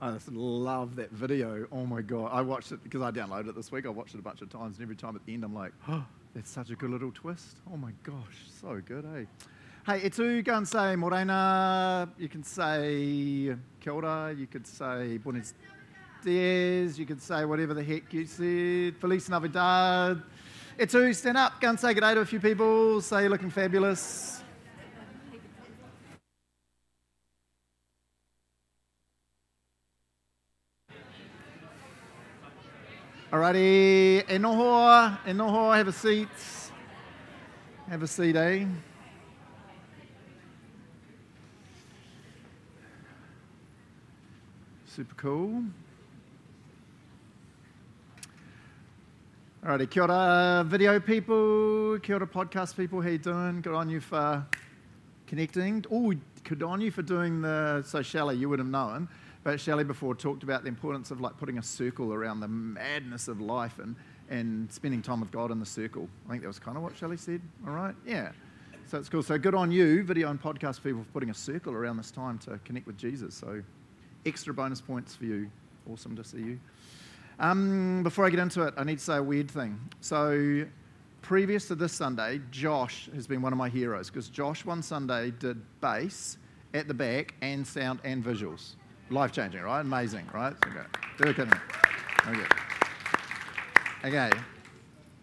I just love that video. Oh my God. I watched it because I downloaded it this week. I watched it a bunch of times, and every time at the end, I'm like, oh, that's such a good little twist. Oh my gosh, so good, eh? Hey, e tu go and say morena, you can say kia ora, you could say buenos dias, you could say whatever the heck you said, Feliz Navidad. E tu, stand up, go and say good day to a few people, say you're looking fabulous. Alrighty, enoho, enoho, have a seat. Have a seat, eh? Super cool. Alrighty, kia ora, video people, kia ora, podcast people, how you doing? Good on you for connecting. Oh, good on you for doing the, so you would have known, but Shelley before talked about the importance of like putting a circle around the madness of life and, and spending time with God in the circle. I think that was kind of what Shelley said, all right? Yeah. So it's cool. So good on you, video and podcast people, for putting a circle around this time to connect with Jesus. So extra bonus points for you. Awesome to see you. Um, before I get into it, I need to say a weird thing. So, previous to this Sunday, Josh has been one of my heroes because Josh one Sunday did bass at the back and sound and visuals. Life changing, right? Amazing, right? Okay. Okay. Okay.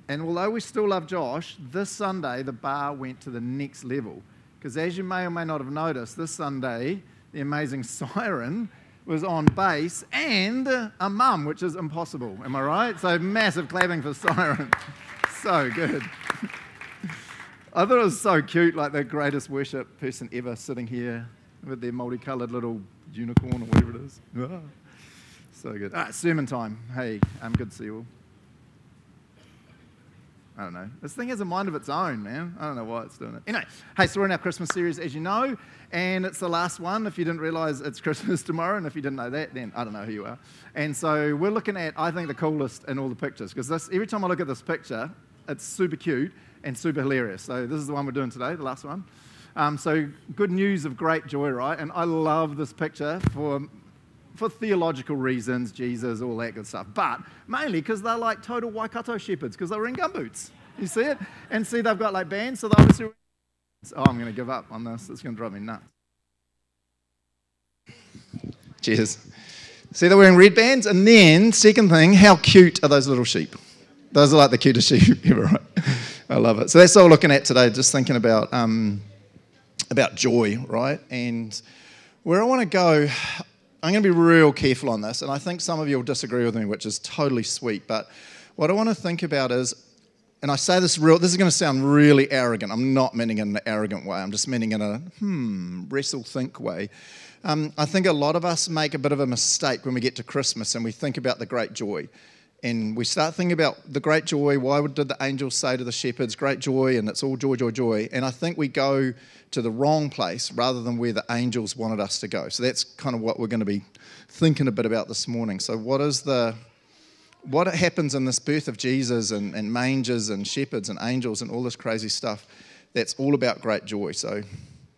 And although we still love Josh, this Sunday the bar went to the next level. Because as you may or may not have noticed, this Sunday the amazing Siren was on bass and a mum, which is impossible. Am I right? So massive clapping for Siren. so good. I thought it was so cute, like the greatest worship person ever sitting here with their multicolored little unicorn or whatever it is. Ah, so good. Ah, sermon time. Hey, I'm good to see you all. I don't know. This thing has a mind of its own, man. I don't know why it's doing it. Anyway, hey, so we're in our Christmas series, as you know, and it's the last one. If you didn't realize it's Christmas tomorrow, and if you didn't know that, then I don't know who you are. And so we're looking at, I think, the coolest in all the pictures, because every time I look at this picture, it's super cute and super hilarious. So this is the one we're doing today, the last one. Um, so good news of great joy, right? And I love this picture for for theological reasons, Jesus, all that good stuff, but mainly because they're like total Waikato shepherds because they were in gumboots. You see it? And see, they've got like bands, so they obviously. Oh, I'm going to give up on this. It's going to drive me nuts. Cheers. See, they're wearing red bands. And then, second thing, how cute are those little sheep? Those are like the cutest sheep ever, right? I love it. So that's all we're looking at today, just thinking about, um, about joy, right? And where I want to go, I'm going to be real careful on this, and I think some of you will disagree with me, which is totally sweet. But what I want to think about is, and I say this real, this is going to sound really arrogant. I'm not meaning in an arrogant way. I'm just meaning in a hmm, wrestle think way. Um, I think a lot of us make a bit of a mistake when we get to Christmas and we think about the great joy. And we start thinking about the great joy. Why did the angels say to the shepherds, great joy, and it's all joy, joy, joy? And I think we go to the wrong place rather than where the angels wanted us to go. So that's kind of what we're going to be thinking a bit about this morning. So, what is the what happens in this birth of Jesus and, and mangers and shepherds and angels and all this crazy stuff? That's all about great joy. So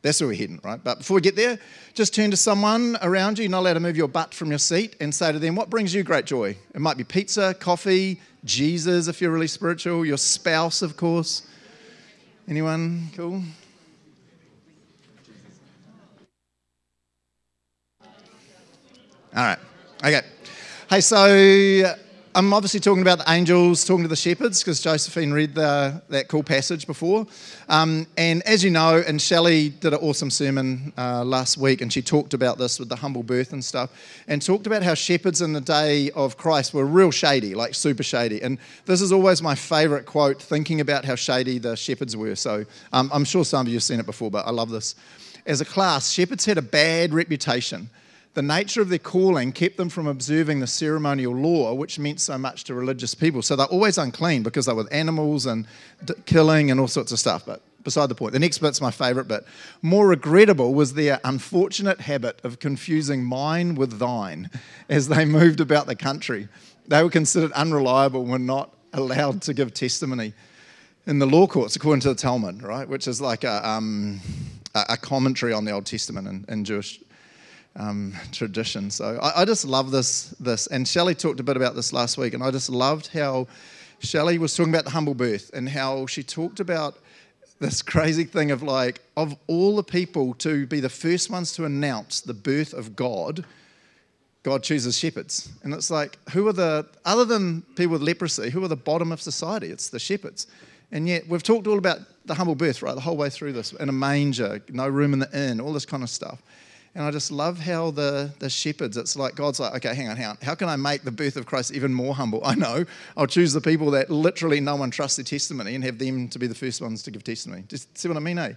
that's where we're heading, right? But before we get there, just turn to someone around you. You're not allowed to move your butt from your seat and say to them, What brings you great joy? It might be pizza, coffee, Jesus, if you're really spiritual, your spouse, of course. Anyone? Cool? All right. Okay. Hey, so I'm obviously talking about the angels talking to the shepherds because Josephine read the, that cool passage before. Um, and as you know, and Shelley did an awesome sermon uh, last week, and she talked about this with the humble birth and stuff, and talked about how shepherds in the day of Christ were real shady, like super shady. And this is always my favorite quote, thinking about how shady the shepherds were. So um, I'm sure some of you have seen it before, but I love this. As a class, shepherds had a bad reputation the nature of their calling kept them from observing the ceremonial law, which meant so much to religious people. So they're always unclean because they're with animals and d- killing and all sorts of stuff. But beside the point, the next bit's my favourite bit. More regrettable was their unfortunate habit of confusing mine with thine as they moved about the country. They were considered unreliable and were not allowed to give testimony in the law courts, according to the Talmud, right, which is like a, um, a commentary on the Old Testament in, in Jewish um, tradition. So I, I, just love this. This and Shelley talked a bit about this last week, and I just loved how Shelley was talking about the humble birth and how she talked about this crazy thing of like of all the people to be the first ones to announce the birth of God. God chooses shepherds. And it's like, who are the, other than people with leprosy, who are the bottom of society? It's the shepherds. And yet, we've talked all about the humble birth, right, the whole way through this, in a manger, no room in the inn, all this kind of stuff. And I just love how the, the shepherds, it's like God's like, okay, hang on, hang on. How can I make the birth of Christ even more humble? I know. I'll choose the people that literally no one trusts their testimony and have them to be the first ones to give testimony. Just see what I mean, eh?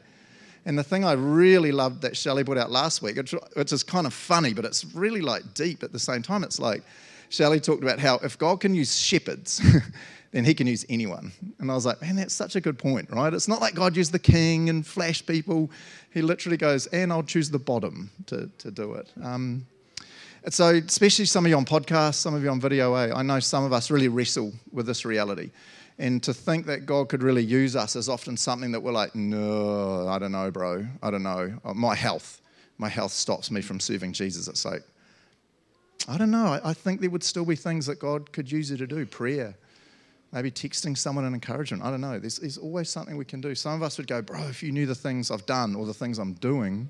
And the thing I really loved that Shelley put out last week, which is kind of funny, but it's really like deep at the same time. It's like Shelley talked about how if God can use shepherds, then he can use anyone. And I was like, man, that's such a good point, right? It's not like God used the king and flash people. He literally goes, and I'll choose the bottom to, to do it. Um, so, especially some of you on podcasts, some of you on video, eh? I know some of us really wrestle with this reality. And to think that God could really use us is often something that we're like, no, I don't know, bro. I don't know. Uh, my health, my health stops me from serving Jesus. It's like, I don't know. I think there would still be things that God could use you to do prayer, maybe texting someone an encouragement. I don't know. There's, there's, always something we can do. Some of us would go, bro, if you knew the things I've done or the things I'm doing,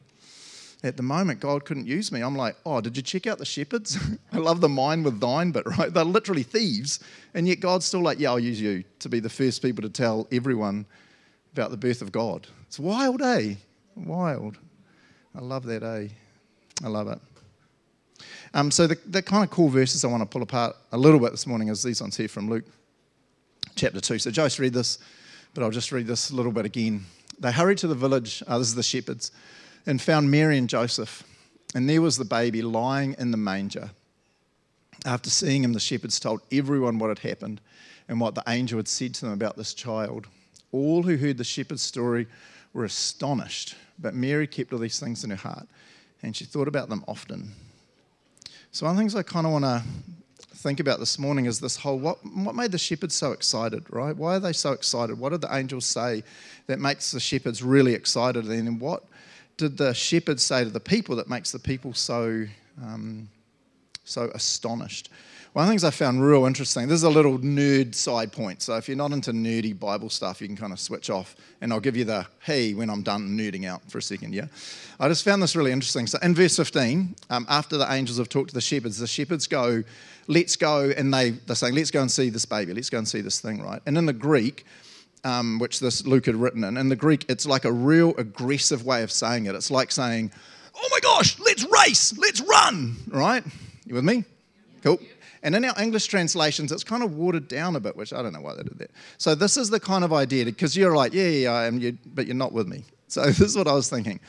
at the moment, God couldn't use me. I'm like, oh, did you check out the shepherds? I love the mine with thine, but right, they're literally thieves. And yet God's still like, yeah, I'll use you to be the first people to tell everyone about the birth of God. It's wild, eh? Wild. I love that, eh? I love it. Um, so the, the kind of cool verses I want to pull apart a little bit this morning is these ones here from Luke chapter 2. So Joyce read this, but I'll just read this a little bit again. They hurried to the village, uh, this is the shepherds, and found Mary and Joseph. And there was the baby lying in the manger. After seeing him, the shepherds told everyone what had happened and what the angel had said to them about this child. All who heard the shepherd's story were astonished, but Mary kept all these things in her heart, and she thought about them often. So, one of the things I kind of want to think about this morning is this whole what, what made the shepherds so excited, right? Why are they so excited? What did the angels say that makes the shepherds really excited? And what did the shepherds say to the people that makes the people so, um, so astonished? One of the things I found real interesting, this is a little nerd side point. So if you're not into nerdy Bible stuff, you can kind of switch off and I'll give you the hey when I'm done nerding out for a second, yeah? I just found this really interesting. So in verse 15, um, after the angels have talked to the shepherds, the shepherds go, let's go, and they, they're saying, let's go and see this baby, let's go and see this thing, right? And in the Greek, um, which this Luke had written in, in the Greek, it's like a real aggressive way of saying it. It's like saying, oh my gosh, let's race, let's run, right? You with me? Cool. And in our English translations, it's kind of watered down a bit, which I don't know why they did that. So this is the kind of idea, because you're like, yeah, yeah, I am, but you're not with me. So this is what I was thinking.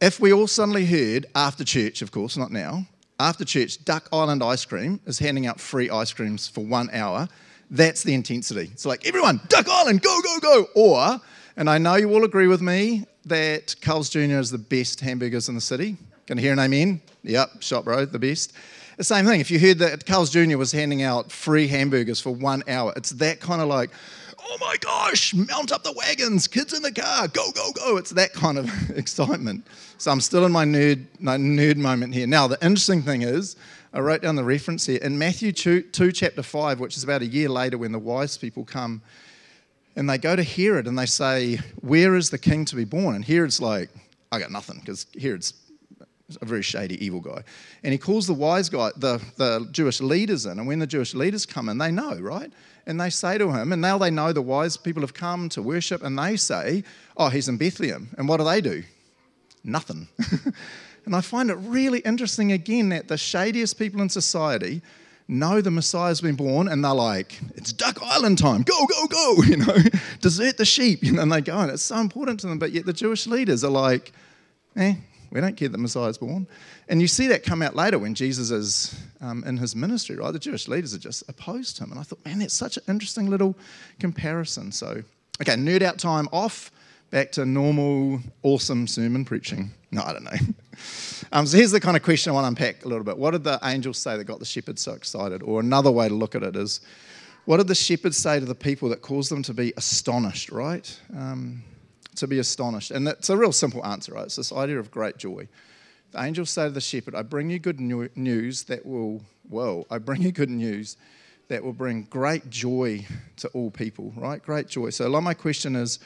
If we all suddenly heard after church, of course, not now, after church, Duck Island Ice Cream is handing out free ice creams for one hour, that's the intensity. It's like, everyone, Duck Island, go, go, go. Or, and I know you all agree with me that Carl's Jr. is the best hamburgers in the city. Can I hear an amen? Yep, Shop Road, the best. The same thing. If you heard that Carl's Jr. was handing out free hamburgers for one hour, it's that kind of like, oh my gosh, mount up the wagons, kids in the car, go, go, go. It's that kind of excitement. So I'm still in my nerd, my nerd moment here. Now, the interesting thing is, I wrote down the reference here. In Matthew 2, 2, chapter 5, which is about a year later when the wise people come and they go to Herod and they say, Where is the king to be born? And Herod's like, I got nothing because Herod's a very shady, evil guy. And he calls the wise guy, the, the Jewish leaders in. And when the Jewish leaders come in, they know, right? And they say to him, and now they know the wise people have come to worship, and they say, Oh, he's in Bethlehem. And what do they do? Nothing. and I find it really interesting again that the shadiest people in society know the Messiah's been born, and they're like, it's Duck Island time, go, go, go, you know, desert the sheep, you know, and they go, and it's so important to them, but yet the Jewish leaders are like, eh, we don't care that Messiah's born. And you see that come out later when Jesus is um, in his ministry, right? The Jewish leaders are just opposed to him. And I thought, man, that's such an interesting little comparison. So, okay, nerd out time off, back to normal, awesome sermon preaching. No, I don't know. Um, so here's the kind of question I want to unpack a little bit. What did the angels say that got the shepherds so excited? Or another way to look at it is, what did the shepherds say to the people that caused them to be astonished, right? Um, to be astonished. And it's a real simple answer, right? It's this idea of great joy. The angels say to the shepherd, I bring you good news that will, whoa, I bring you good news that will bring great joy to all people, right? Great joy. So, a lot of my question is,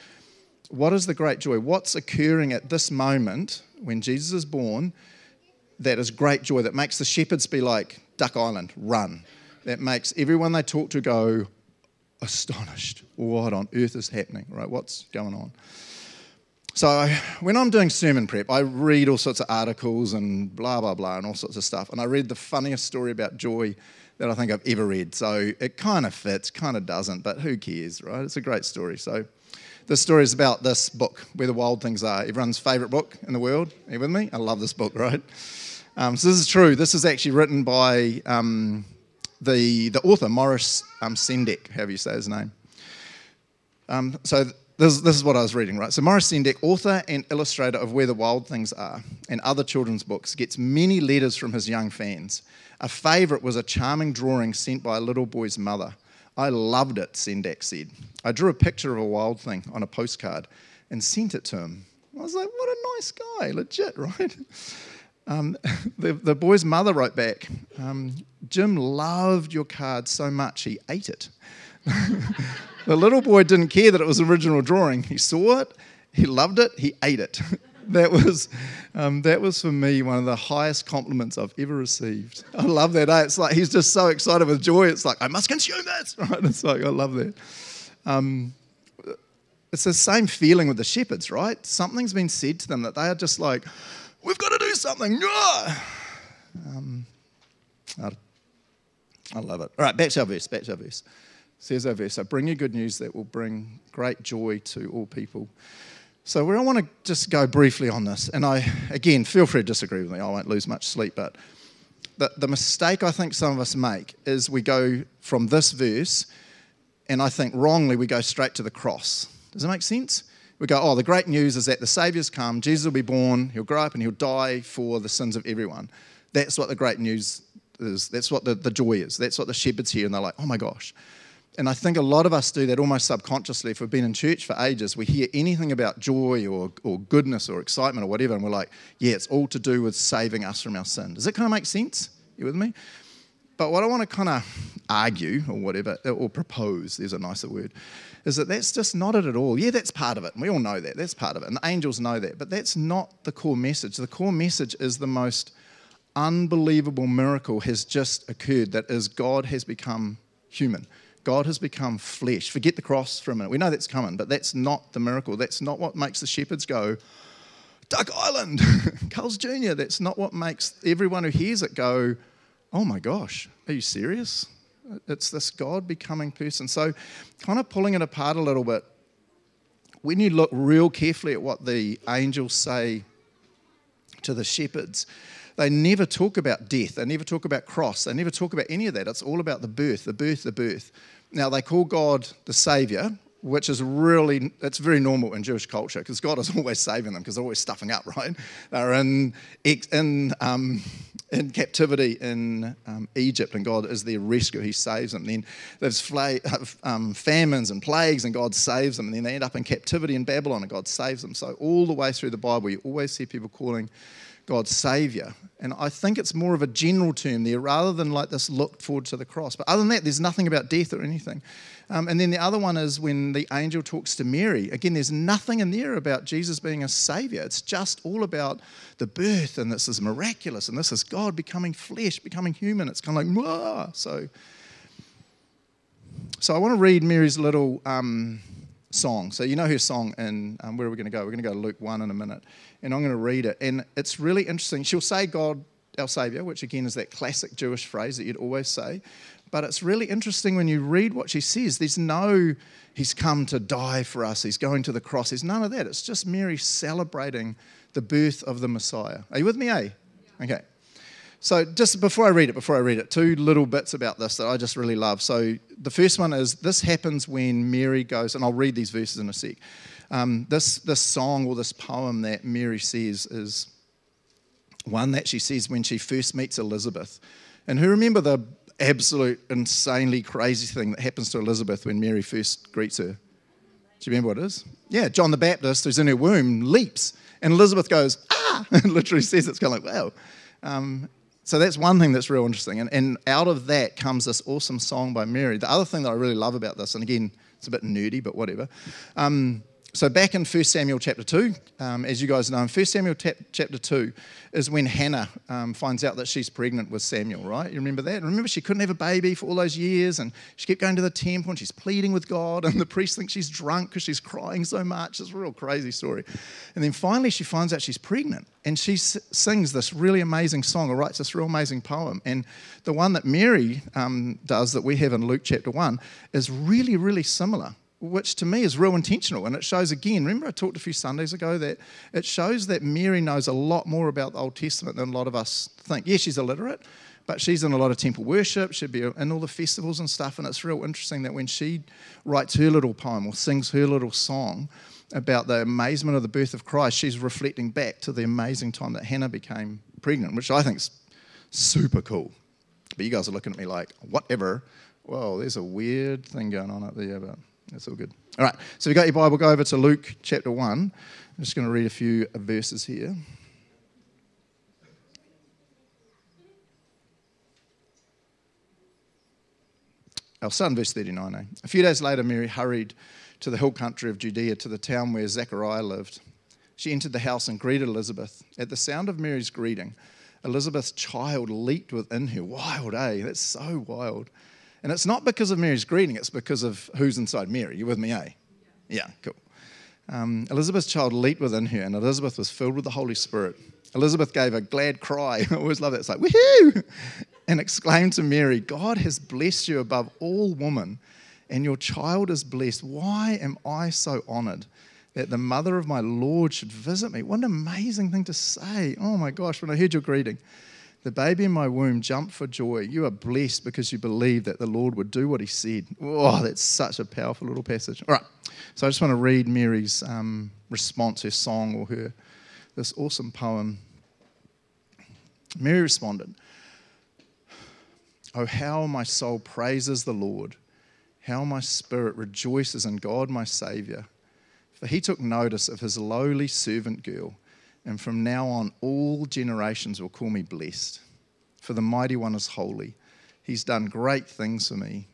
what is the great joy? What's occurring at this moment when Jesus is born that is great joy, that makes the shepherds be like, Duck Island, run. That makes everyone they talk to go astonished. What on earth is happening, right? What's going on? So, when I'm doing sermon prep, I read all sorts of articles and blah, blah, blah, and all sorts of stuff. And I read the funniest story about joy that I think I've ever read. So, it kind of fits, kind of doesn't, but who cares, right? It's a great story. So, this story is about this book, Where the Wild Things Are, everyone's favourite book in the world. Are you with me? I love this book, right? Um, so, this is true. This is actually written by um, the, the author, Maurice um, Sendak, however you say his name. Um, so, this, this is what I was reading, right? So, Maurice Sendak, author and illustrator of Where the Wild Things Are and other children's books, gets many letters from his young fans. A favourite was a charming drawing sent by a little boy's mother. I loved it, Sendak said. I drew a picture of a wild thing on a postcard and sent it to him. I was like, what a nice guy, legit, right? Um, the, the boy's mother wrote back, um, Jim loved your card so much he ate it. the little boy didn't care that it was original drawing. He saw it, he loved it, he ate it. that was um, that was for me one of the highest compliments I've ever received. I love that. Eh? It's like he's just so excited with joy. It's like I must consume this, right? It's like I love that. Um, it's the same feeling with the shepherds, right? Something's been said to them that they are just like, we've got to do something. Um, I, I love it. All right, back to our verse. Back to our verse says our verse, I bring you good news that will bring great joy to all people. So, where I want to just go briefly on this, and I, again, feel free to disagree with me, I won't lose much sleep, but the, the mistake I think some of us make is we go from this verse, and I think wrongly we go straight to the cross. Does it make sense? We go, oh, the great news is that the Saviour's come, Jesus will be born, he'll grow up, and he'll die for the sins of everyone. That's what the great news is. That's what the, the joy is. That's what the shepherds hear, and they're like, oh my gosh and I think a lot of us do that almost subconsciously. If we've been in church for ages, we hear anything about joy or, or goodness or excitement or whatever, and we're like, yeah, it's all to do with saving us from our sin. Does it kind of make sense? You with me? But what I want to kind of argue or whatever, or propose, there's a nicer word, is that that's just not it at all. Yeah, that's part of it. We all know that. That's part of it. And the angels know that. But that's not the core message. The core message is the most unbelievable miracle has just occurred that is God has become human. God has become flesh. Forget the cross for a minute. We know that's coming, but that's not the miracle. That's not what makes the shepherds go, Duck Island, Carl's Jr. That's not what makes everyone who hears it go, oh my gosh, are you serious? It's this God becoming person. So, kind of pulling it apart a little bit, when you look real carefully at what the angels say to the shepherds, they never talk about death. They never talk about cross. They never talk about any of that. It's all about the birth, the birth, the birth. Now, they call God the Savior, which is really, it's very normal in Jewish culture because God is always saving them because they're always stuffing up, right? They're in, in, um, in captivity in um, Egypt and God is their rescue. He saves them. Then there's fla- um, famines and plagues and God saves them. And then they end up in captivity in Babylon and God saves them. So, all the way through the Bible, you always see people calling God's Savior. And I think it's more of a general term there rather than like this look forward to the cross. But other than that, there's nothing about death or anything. Um, and then the other one is when the angel talks to Mary. Again, there's nothing in there about Jesus being a Savior. It's just all about the birth, and this is miraculous, and this is God becoming flesh, becoming human. It's kind of like, so. So I want to read Mary's little um, song. So you know her song, and um, where are we going to go? We're going to go to Luke 1 in a minute and I'm going to read it. And it's really interesting. She'll say God, our Savior, which again is that classic Jewish phrase that you'd always say. But it's really interesting when you read what she says. There's no, He's come to die for us, He's going to the cross. There's none of that. It's just Mary celebrating the birth of the Messiah. Are you with me, eh? Okay. So, just before I read it, before I read it, two little bits about this that I just really love. So, the first one is this happens when Mary goes, and I'll read these verses in a sec. Um, this, this song or this poem that Mary says is one that she says when she first meets Elizabeth. And who remember the absolute insanely crazy thing that happens to Elizabeth when Mary first greets her? Do you remember what it is? Yeah, John the Baptist, who's in her womb, leaps And Elizabeth goes, ah, and literally says it's kind of like, wow. Um, so that's one thing that's real interesting. And, and out of that comes this awesome song by Mary. The other thing that I really love about this, and again, it's a bit nerdy, but whatever. Um, so back in 1 Samuel chapter 2, um, as you guys know, in 1 Samuel chapter 2 is when Hannah um, finds out that she's pregnant with Samuel, right? You remember that? Remember she couldn't have a baby for all those years and she kept going to the temple and she's pleading with God and the priest thinks she's drunk because she's crying so much. It's a real crazy story. And then finally she finds out she's pregnant and she s- sings this really amazing song or writes this real amazing poem. And the one that Mary um, does that we have in Luke chapter 1 is really, really similar which to me is real intentional. And it shows again, remember I talked a few Sundays ago that it shows that Mary knows a lot more about the Old Testament than a lot of us think. Yes, she's illiterate, but she's in a lot of temple worship, she'd be in all the festivals and stuff. And it's real interesting that when she writes her little poem or sings her little song about the amazement of the birth of Christ, she's reflecting back to the amazing time that Hannah became pregnant, which I think is super cool. But you guys are looking at me like, whatever. Well, there's a weird thing going on up there, but that's all good. All right, so if you got your Bible, go over to Luke chapter 1. I'm just going to read a few verses here. Our son, verse 39. Eh? A few days later, Mary hurried to the hill country of Judea to the town where Zechariah lived. She entered the house and greeted Elizabeth. At the sound of Mary's greeting, Elizabeth's child leaped within her. Wild, eh? That's so wild. And it's not because of Mary's greeting, it's because of who's inside Mary. You with me, eh? Yeah, cool. Um, Elizabeth's child leaped within her, and Elizabeth was filled with the Holy Spirit. Elizabeth gave a glad cry. I always love that. It's like, woohoo! And exclaimed to Mary, God has blessed you above all women, and your child is blessed. Why am I so honored that the mother of my Lord should visit me? What an amazing thing to say. Oh my gosh, when I heard your greeting. The baby in my womb jumped for joy. You are blessed because you believe that the Lord would do what he said. Oh, that's such a powerful little passage. All right. So I just want to read Mary's um, response, her song, or her this awesome poem. Mary responded, Oh, how my soul praises the Lord, how my spirit rejoices in God my Saviour. For he took notice of his lowly servant girl. And from now on, all generations will call me blessed. For the mighty one is holy. He's done great things for me.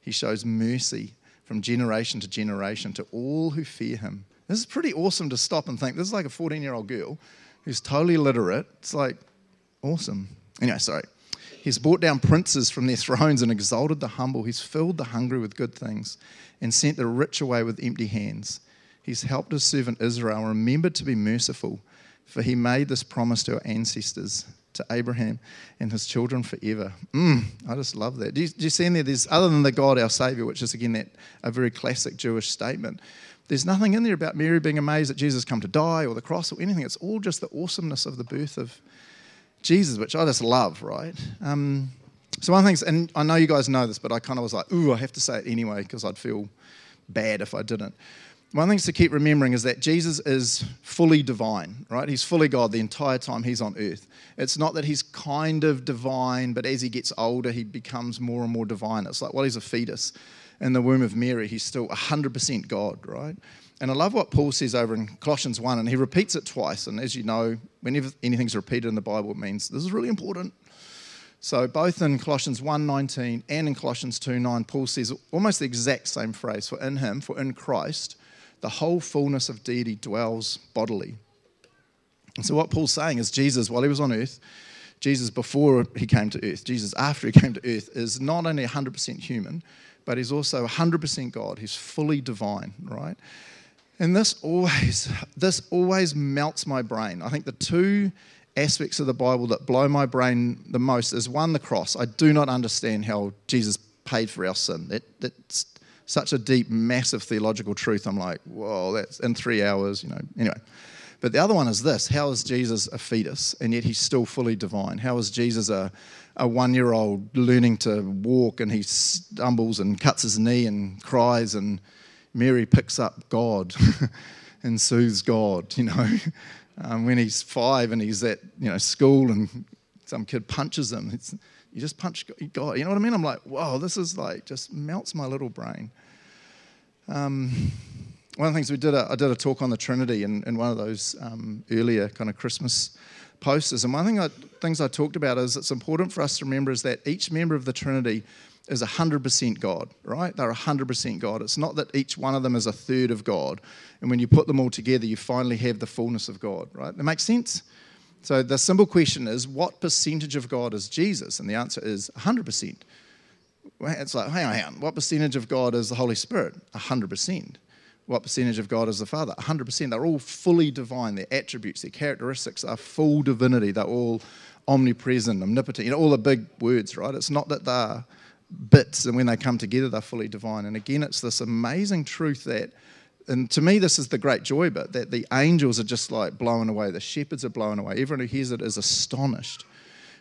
He shows mercy from generation to generation to all who fear him. This is pretty awesome to stop and think. This is like a 14 year old girl who's totally literate. It's like awesome. Anyway, sorry. He's brought down princes from their thrones and exalted the humble. He's filled the hungry with good things and sent the rich away with empty hands. He's helped his servant Israel, remembered to be merciful for he made this promise to our ancestors, to Abraham and his children forever. Mm, I just love that. Do you, do you see in there? There's other than the God, our Savior, which is again that a very classic Jewish statement. There's nothing in there about Mary being amazed that Jesus come to die or the cross or anything. It's all just the awesomeness of the birth of Jesus, which I just love, right? Um, so one thing's, and I know you guys know this, but I kind of was like, ooh, I have to say it anyway because I'd feel bad if I didn't. One thing to keep remembering is that Jesus is fully divine, right? He's fully God the entire time he's on earth. It's not that he's kind of divine, but as he gets older, he becomes more and more divine. It's like while he's a fetus in the womb of Mary, he's still 100% God, right? And I love what Paul says over in Colossians 1, and he repeats it twice. And as you know, whenever anything's repeated in the Bible, it means this is really important. So both in Colossians 1:19 and in Colossians 2:9, Paul says almost the exact same phrase, for in him, for in Christ, the whole fullness of deity dwells bodily. And so, what Paul's saying is, Jesus, while he was on earth, Jesus before he came to earth, Jesus after he came to earth, is not only 100% human, but he's also 100% God. He's fully divine, right? And this always, this always melts my brain. I think the two aspects of the Bible that blow my brain the most is one, the cross. I do not understand how Jesus paid for our sin. It, that's such a deep, massive theological truth. I'm like, whoa, that's in three hours, you know. Anyway. But the other one is this how is Jesus a fetus and yet he's still fully divine? How is Jesus a, a one year old learning to walk and he stumbles and cuts his knee and cries and Mary picks up God and soothes God, you know? Um, when he's five and he's at you know school and some kid punches him, it's, you just punch God. You know what I mean? I'm like, whoa, this is like just melts my little brain. Um, one of the things we did, a, I did a talk on the Trinity in, in one of those um, earlier kind of Christmas posters. And one thing I, things I talked about is it's important for us to remember is that each member of the Trinity is 100% God, right? They're 100% God. It's not that each one of them is a third of God. And when you put them all together, you finally have the fullness of God, right? That makes sense? So the simple question is what percentage of God is Jesus? And the answer is 100%. It's like, hang on, hang on. What percentage of God is the Holy Spirit? 100%. What percentage of God is the Father? 100%. They're all fully divine. Their attributes, their characteristics are full divinity. They're all omnipresent, omnipotent, you know, all the big words, right? It's not that they're bits and when they come together, they're fully divine. And again, it's this amazing truth that, and to me, this is the great joy bit that the angels are just like blown away, the shepherds are blown away. Everyone who hears it is astonished.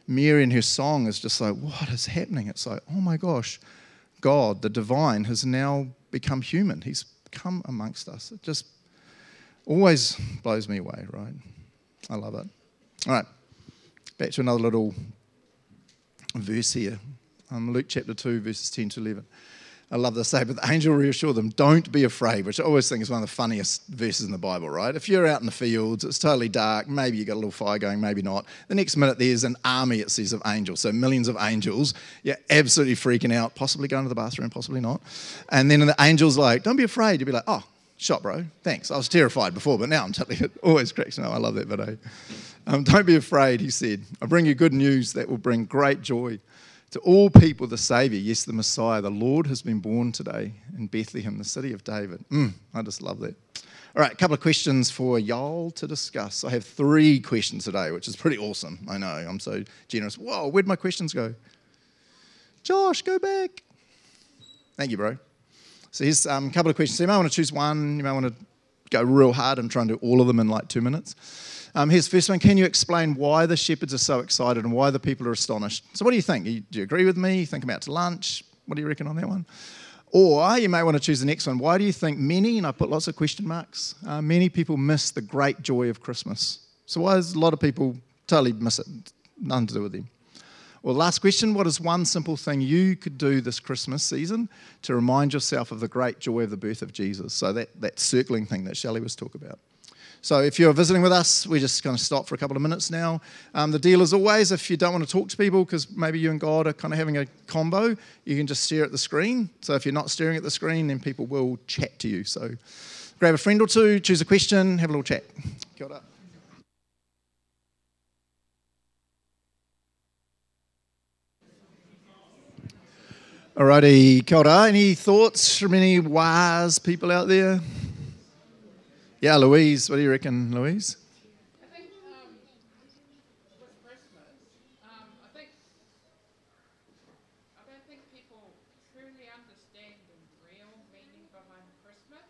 Mary in her song is just like, what is happening? It's like, oh my gosh, God, the divine, has now become human. He's come amongst us. It just always blows me away, right? I love it. All right, back to another little verse here. Um, Luke chapter 2, verses 10 to 11. I love this say, but the angel reassured them, don't be afraid, which I always think is one of the funniest verses in the Bible, right? If you're out in the fields, it's totally dark, maybe you got a little fire going, maybe not. The next minute, there's an army, it says, of angels. So millions of angels. You're absolutely freaking out, possibly going to the bathroom, possibly not. And then the angel's like, don't be afraid. You'd be like, oh, shot, bro. Thanks. I was terrified before, but now I'm totally, it always cracks me up. I love that video. Um, don't be afraid, he said. I bring you good news that will bring great joy to all people, the Saviour, yes, the Messiah, the Lord has been born today in Bethlehem, the city of David. Mm, I just love that. All right, a couple of questions for y'all to discuss. I have three questions today, which is pretty awesome. I know, I'm so generous. Whoa, where'd my questions go? Josh, go back. Thank you, bro. So here's um, a couple of questions. So you might want to choose one. You might want to go real hard and try and do all of them in like two minutes. Um, here's the first one. Can you explain why the shepherds are so excited and why the people are astonished? So, what do you think? Do you agree with me? Think I'm out to lunch? What do you reckon on that one? Or you may want to choose the next one. Why do you think many, and I put lots of question marks, uh, many people miss the great joy of Christmas? So, why does a lot of people totally miss it? Nothing to do with them. Well, last question What is one simple thing you could do this Christmas season to remind yourself of the great joy of the birth of Jesus? So, that, that circling thing that Shelley was talking about. So if you're visiting with us, we're just going to stop for a couple of minutes now. Um, the deal is always, if you don't want to talk to people because maybe you and God are kind of having a combo, you can just stare at the screen. So if you're not staring at the screen, then people will chat to you. So grab a friend or two, choose a question, have a little chat. Kia ora. Alrighty, kia ora. Any thoughts from any wise people out there? Yeah, Louise, what do you reckon, Louise? I think um, with Christmas, um, I think I don't think people truly understand the real meaning behind Christmas.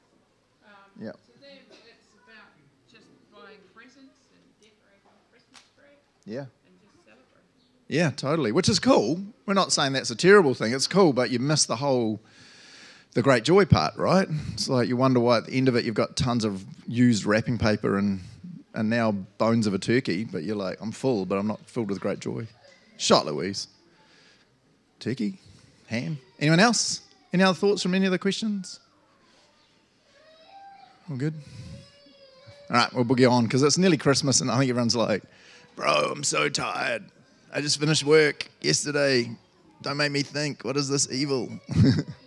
Um, To them, it's about just buying presents and decorating a Christmas tree Yeah. and just celebrating. Yeah, totally. Which is cool. We're not saying that's a terrible thing. It's cool, but you miss the whole, the great joy part, right? It's like you wonder why at the end of it you've got tons of used wrapping paper and and now bones of a turkey, but you're like, I'm full, but I'm not filled with great joy. Shot, Louise. Turkey, ham. Anyone else? Any other thoughts from any other questions? All good. All right, we'll boogie on because it's nearly Christmas, and I think everyone's like, "Bro, I'm so tired. I just finished work yesterday. Don't make me think. What is this evil?"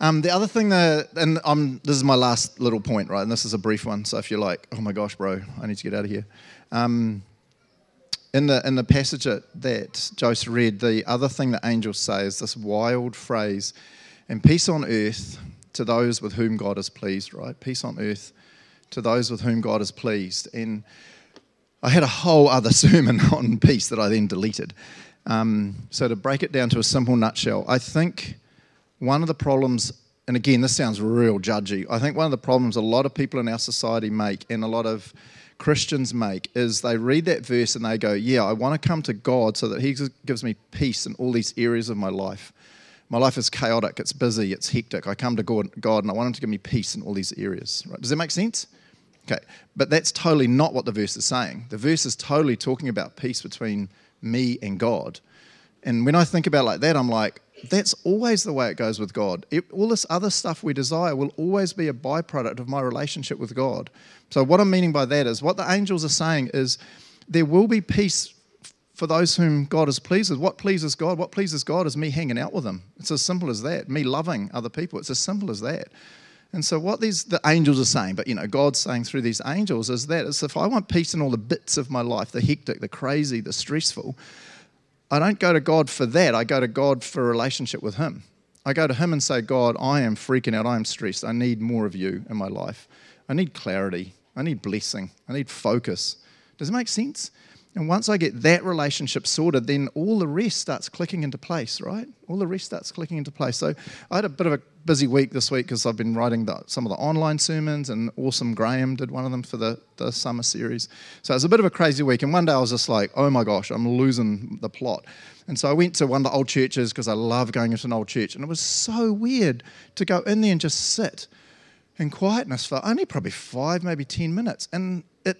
um, the other thing that, and this is my last little point, right? And this is a brief one. So if you're like, "Oh my gosh, bro, I need to get out of here," um, in the in the passage that, that Joseph read, the other thing that angels say is this wild phrase, "And peace on earth to those with whom God is pleased." Right? Peace on earth to those with whom God is pleased. And I had a whole other sermon on peace that I then deleted. Um, so to break it down to a simple nutshell, I think one of the problems, and again, this sounds real judgy. I think one of the problems a lot of people in our society make, and a lot of Christians make, is they read that verse and they go, "Yeah, I want to come to God so that He gives me peace in all these areas of my life." My life is chaotic, it's busy, it's hectic. I come to God, and I want Him to give me peace in all these areas. Right? Does that make sense? Okay, but that's totally not what the verse is saying. The verse is totally talking about peace between me and God. And when I think about like that, I'm like, that's always the way it goes with God. It, all this other stuff we desire will always be a byproduct of my relationship with God. So, what I'm meaning by that is what the angels are saying is there will be peace for those whom God is pleased with. What pleases God? What pleases God is me hanging out with Him. It's as simple as that. Me loving other people. It's as simple as that. And so, what these the angels are saying, but you know, God's saying through these angels is that is if I want peace in all the bits of my life, the hectic, the crazy, the stressful, I don't go to God for that. I go to God for a relationship with Him. I go to Him and say, God, I am freaking out. I am stressed. I need more of you in my life. I need clarity. I need blessing. I need focus. Does it make sense? And once I get that relationship sorted, then all the rest starts clicking into place, right? All the rest starts clicking into place. So I had a bit of a busy week this week because I've been writing the, some of the online sermons, and Awesome Graham did one of them for the, the summer series. So it was a bit of a crazy week. And one day I was just like, oh my gosh, I'm losing the plot. And so I went to one of the old churches because I love going into an old church. And it was so weird to go in there and just sit in quietness for only probably five, maybe 10 minutes. And it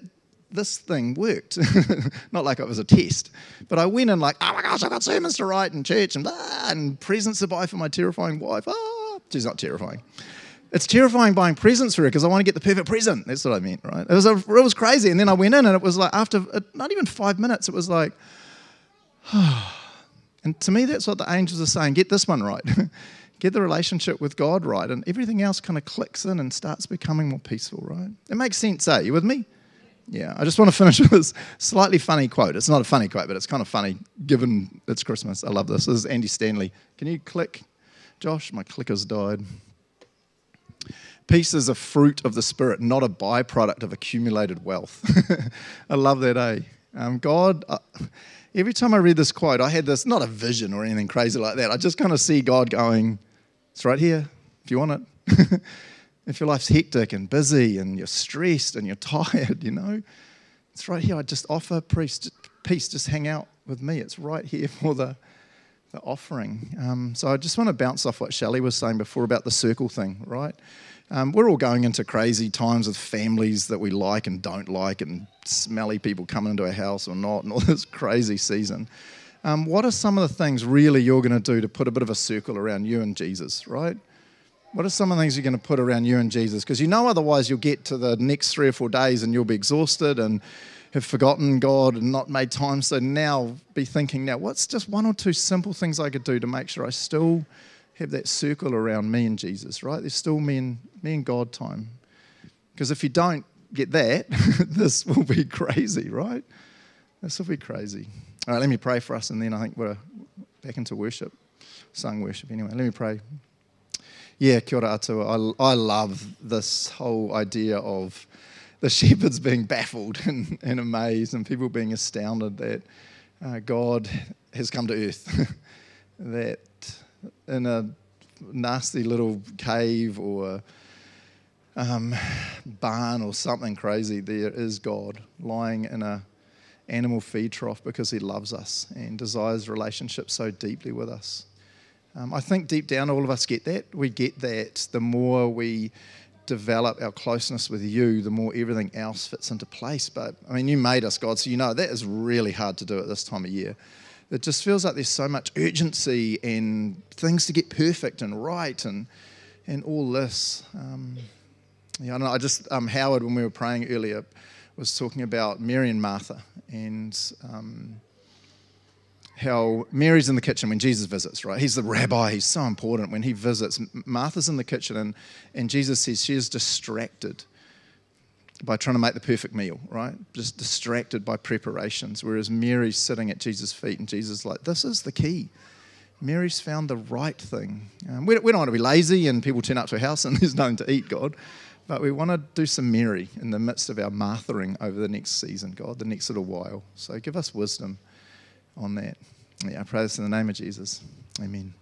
this thing worked. Not like it was a test, but I went and like, oh my gosh, I've got sermons to write in church and, ah, and presents to buy for my terrifying wife. Ah, she's not terrifying. It's terrifying buying presents for her because I want to get the perfect present. That's what I meant, right? It was, a, it was crazy. And then I went in and it was like, after uh, not even five minutes, it was like, and to me, that's what the angels are saying get this one right. get the relationship with God right, and everything else kind of clicks in and starts becoming more peaceful, right? It makes sense, eh? You with me? Yeah, I just want to finish with this slightly funny quote. It's not a funny quote, but it's kind of funny given it's Christmas. I love this. This is Andy Stanley. Can you click? Josh, my clicker's died. Peace is a fruit of the Spirit, not a byproduct of accumulated wealth. I love that, eh? Um, God, uh, every time I read this quote, I had this, not a vision or anything crazy like that. I just kind of see God going, it's right here if you want it. If your life's hectic and busy and you're stressed and you're tired, you know, it's right here. I just offer priest, peace, just hang out with me. It's right here for the, the offering. Um, so I just want to bounce off what Shelley was saying before about the circle thing, right? Um, we're all going into crazy times with families that we like and don't like, and smelly people coming into our house or not, and all this crazy season. Um, what are some of the things really you're going to do to put a bit of a circle around you and Jesus, right? What are some of the things you're going to put around you and Jesus? Because you know otherwise you'll get to the next three or four days and you'll be exhausted and have forgotten God and not made time. So now be thinking, now what's just one or two simple things I could do to make sure I still have that circle around me and Jesus, right? There's still me and, me and God time. Because if you don't get that, this will be crazy, right? This will be crazy. All right, let me pray for us and then I think we're back into worship, sung worship anyway. Let me pray. Yeah, kia ora atua. I, I love this whole idea of the shepherds being baffled and, and amazed and people being astounded that uh, God has come to earth. that in a nasty little cave or um, barn or something crazy, there is God lying in a animal feed trough because he loves us and desires relationship so deeply with us. Um, I think deep down, all of us get that. We get that the more we develop our closeness with you, the more everything else fits into place. But I mean, you made us, God, so you know that is really hard to do at this time of year. It just feels like there's so much urgency and things to get perfect and right and and all this. Um, yeah, I, don't know, I just um, Howard, when we were praying earlier, was talking about Mary and Martha and. Um, how Mary's in the kitchen when Jesus visits, right? He's the rabbi, he's so important. When he visits, Martha's in the kitchen, and, and Jesus says she is distracted by trying to make the perfect meal, right? Just distracted by preparations. Whereas Mary's sitting at Jesus' feet, and Jesus like, This is the key. Mary's found the right thing. Um, we, we don't want to be lazy and people turn up to a house and there's nothing to eat, God. But we want to do some Mary in the midst of our Marthering over the next season, God, the next little while. So give us wisdom on that. Yeah, I pray this in the name of Jesus. Amen.